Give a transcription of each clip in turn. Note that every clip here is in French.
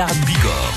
Béarn Bigorre.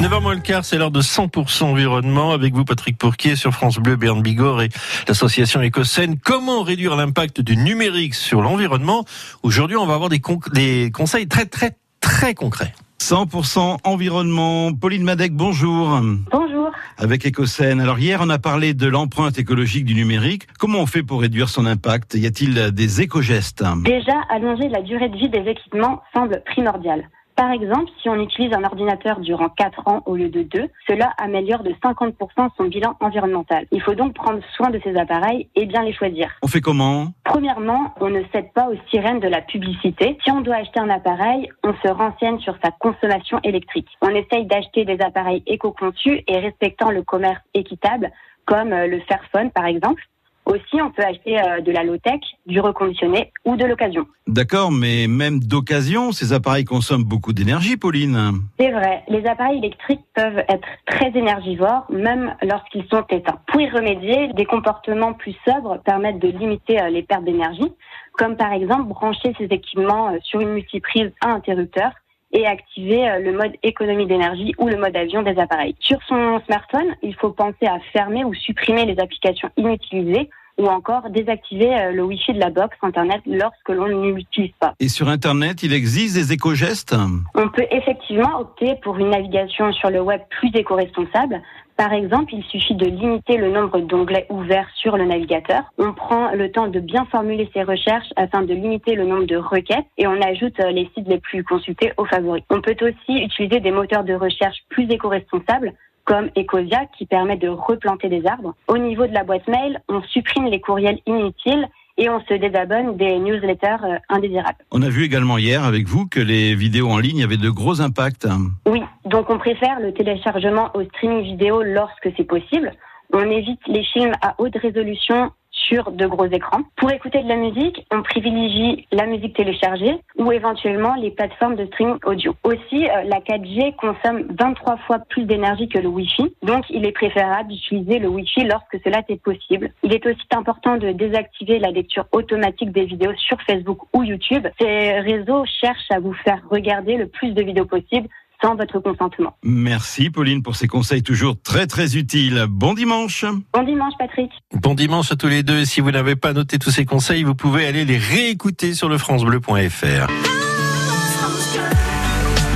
9h moins le quart, c'est l'heure de 100% environnement. Avec vous, Patrick Pourquier, sur France Bleu, Berne Bigorre et l'association Écosène. Comment réduire l'impact du numérique sur l'environnement? Aujourd'hui, on va avoir des, des conseils très, très, très concrets. 100% environnement. Pauline Madec, bonjour. Bonjour. Avec Écosène. Alors hier, on a parlé de l'empreinte écologique du numérique. Comment on fait pour réduire son impact? Y a-t-il des éco-gestes? Déjà, allonger la durée de vie des équipements semble primordial. Par exemple, si on utilise un ordinateur durant 4 ans au lieu de 2, cela améliore de 50% son bilan environnemental. Il faut donc prendre soin de ces appareils et bien les choisir. On fait comment? Premièrement, on ne cède pas aux sirènes de la publicité. Si on doit acheter un appareil, on se renseigne sur sa consommation électrique. On essaye d'acheter des appareils éco-conçus et respectant le commerce équitable, comme euh, le Fairphone par exemple. Aussi, on peut acheter euh, de la low-tech, du reconditionné ou de l'occasion. D'accord, mais même d'occasion, ces appareils consomment beaucoup d'énergie, Pauline. C'est vrai, les appareils électriques peuvent être très énergivores, même lorsqu'ils sont éteints. Pour y remédier, des comportements plus sobres permettent de limiter euh, les pertes d'énergie, comme par exemple brancher ces équipements euh, sur une multiprise à interrupteur et activer le mode économie d'énergie ou le mode avion des appareils. Sur son smartphone, il faut penser à fermer ou supprimer les applications inutilisées ou encore désactiver euh, le Wi-Fi de la box Internet lorsque l'on ne l'utilise pas. Et sur Internet, il existe des éco-gestes? On peut effectivement opter pour une navigation sur le web plus éco-responsable. Par exemple, il suffit de limiter le nombre d'onglets ouverts sur le navigateur. On prend le temps de bien formuler ses recherches afin de limiter le nombre de requêtes et on ajoute euh, les sites les plus consultés aux favoris. On peut aussi utiliser des moteurs de recherche plus éco-responsables comme Ecosia qui permet de replanter des arbres. Au niveau de la boîte mail, on supprime les courriels inutiles et on se désabonne des newsletters euh, indésirables. On a vu également hier avec vous que les vidéos en ligne avaient de gros impacts. Oui, donc on préfère le téléchargement au streaming vidéo lorsque c'est possible. On évite les films à haute résolution sur de gros écrans. Pour écouter de la musique, on privilégie la musique téléchargée ou éventuellement les plateformes de streaming audio. Aussi, euh, la 4G consomme 23 fois plus d'énergie que le Wi-Fi, donc il est préférable d'utiliser le Wi-Fi lorsque cela est possible. Il est aussi important de désactiver la lecture automatique des vidéos sur Facebook ou YouTube. Ces réseaux cherchent à vous faire regarder le plus de vidéos possible sans votre consentement. Merci Pauline pour ces conseils toujours très très utiles. Bon dimanche. Bon dimanche Patrick. Bon dimanche à tous les deux. Si vous n'avez pas noté tous ces conseils, vous pouvez aller les réécouter sur le francebleu.fr.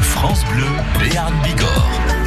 France Bleu, Béarn Bigorre.